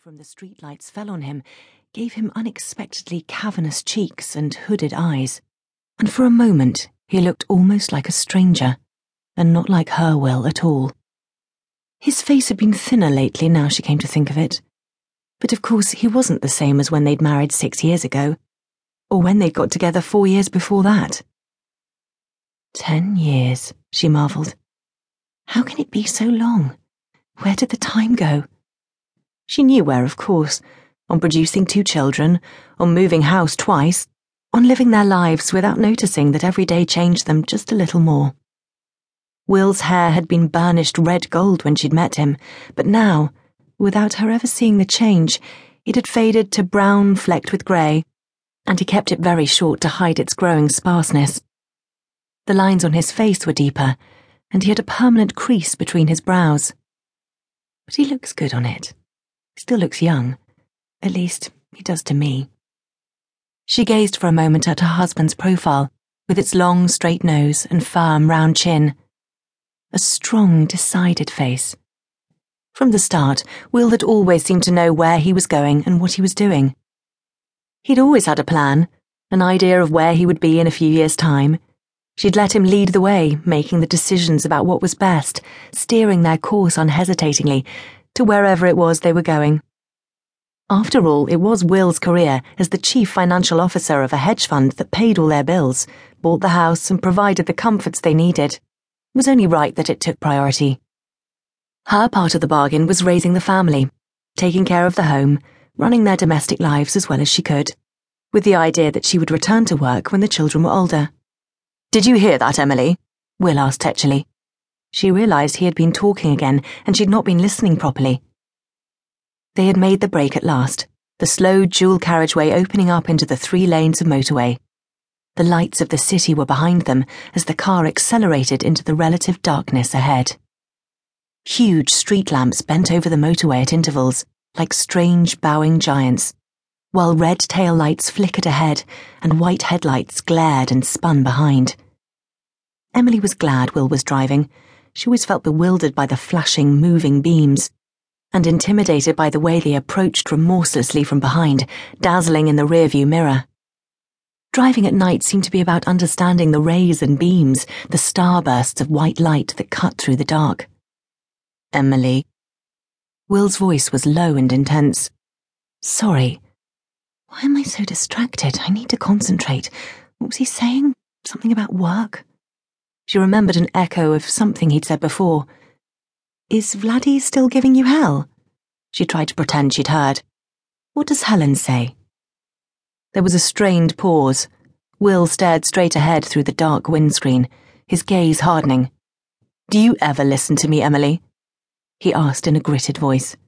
from the streetlights fell on him gave him unexpectedly cavernous cheeks and hooded eyes, and for a moment he looked almost like a stranger, and not like her Will at all. His face had been thinner lately, now she came to think of it. But of course, he wasn't the same as when they'd married six years ago, or when they'd got together four years before that. Ten years, she marvelled. How can it be so long? Where did the time go? She knew where, of course, on producing two children, on moving house twice, on living their lives without noticing that every day changed them just a little more. Will's hair had been burnished red gold when she'd met him, but now, without her ever seeing the change, it had faded to brown flecked with grey, and he kept it very short to hide its growing sparseness. The lines on his face were deeper, and he had a permanent crease between his brows. But he looks good on it. Still looks young. At least, he does to me. She gazed for a moment at her husband's profile, with its long, straight nose and firm, round chin. A strong, decided face. From the start, Will had always seemed to know where he was going and what he was doing. He'd always had a plan, an idea of where he would be in a few years' time. She'd let him lead the way, making the decisions about what was best, steering their course unhesitatingly, to wherever it was they were going. After all, it was Will's career as the chief financial officer of a hedge fund that paid all their bills, bought the house, and provided the comforts they needed. It was only right that it took priority. Her part of the bargain was raising the family, taking care of the home, running their domestic lives as well as she could, with the idea that she would return to work when the children were older. Did you hear that, Emily? Will asked tetchily. She realized he had been talking again and she'd not been listening properly. They had made the break at last, the slow dual carriageway opening up into the three lanes of motorway. The lights of the city were behind them as the car accelerated into the relative darkness ahead. Huge street lamps bent over the motorway at intervals, like strange bowing giants, while red tail lights flickered ahead and white headlights glared and spun behind. Emily was glad Will was driving she always felt bewildered by the flashing, moving beams, and intimidated by the way they approached remorselessly from behind, dazzling in the rearview mirror. Driving at night seemed to be about understanding the rays and beams, the starbursts of white light that cut through the dark. Emily. Will's voice was low and intense. Sorry. Why am I so distracted? I need to concentrate. What was he saying? Something about work? She remembered an echo of something he'd said before. Is Vladdy still giving you hell? She tried to pretend she'd heard. What does Helen say? There was a strained pause. Will stared straight ahead through the dark windscreen, his gaze hardening. Do you ever listen to me, Emily? He asked in a gritted voice.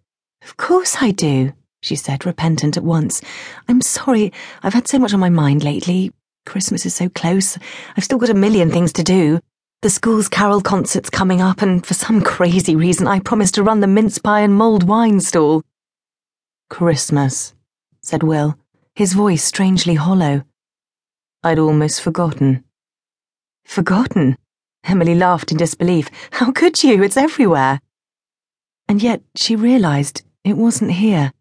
Of course I do, she said, repentant at once. I'm sorry, I've had so much on my mind lately. Christmas is so close. I've still got a million things to do. The school's carol concert's coming up, and for some crazy reason, I promised to run the mince pie and mulled wine stall. Christmas, said Will, his voice strangely hollow. I'd almost forgotten. Forgotten? Emily laughed in disbelief. How could you? It's everywhere. And yet she realized it wasn't here.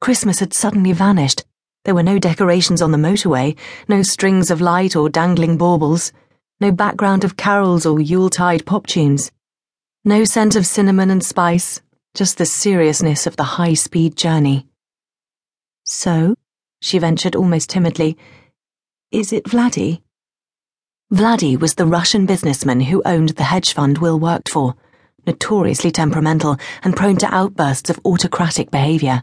Christmas had suddenly vanished. There were no decorations on the motorway, no strings of light or dangling baubles no background of carols or Yuletide pop tunes. No scent of cinnamon and spice, just the seriousness of the high speed journey. So, she ventured almost timidly, is it Vladdy? Vladdy was the Russian businessman who owned the hedge fund Will worked for, notoriously temperamental and prone to outbursts of autocratic behavior.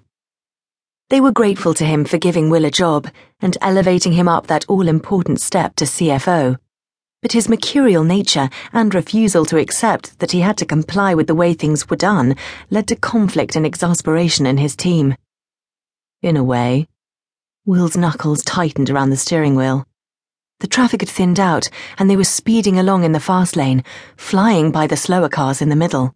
They were grateful to him for giving Will a job and elevating him up that all important step to CFO but his mercurial nature and refusal to accept that he had to comply with the way things were done led to conflict and exasperation in his team. In a way, Will's knuckles tightened around the steering wheel. The traffic had thinned out, and they were speeding along in the fast lane, flying by the slower cars in the middle.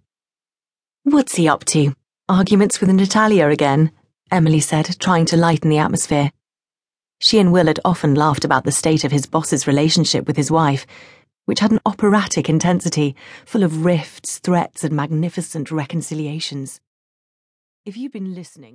What's he up to? Arguments with Natalia again? Emily said, trying to lighten the atmosphere. She and Will had often laughed about the state of his boss's relationship with his wife, which had an operatic intensity, full of rifts, threats, and magnificent reconciliations. If you'd been listening,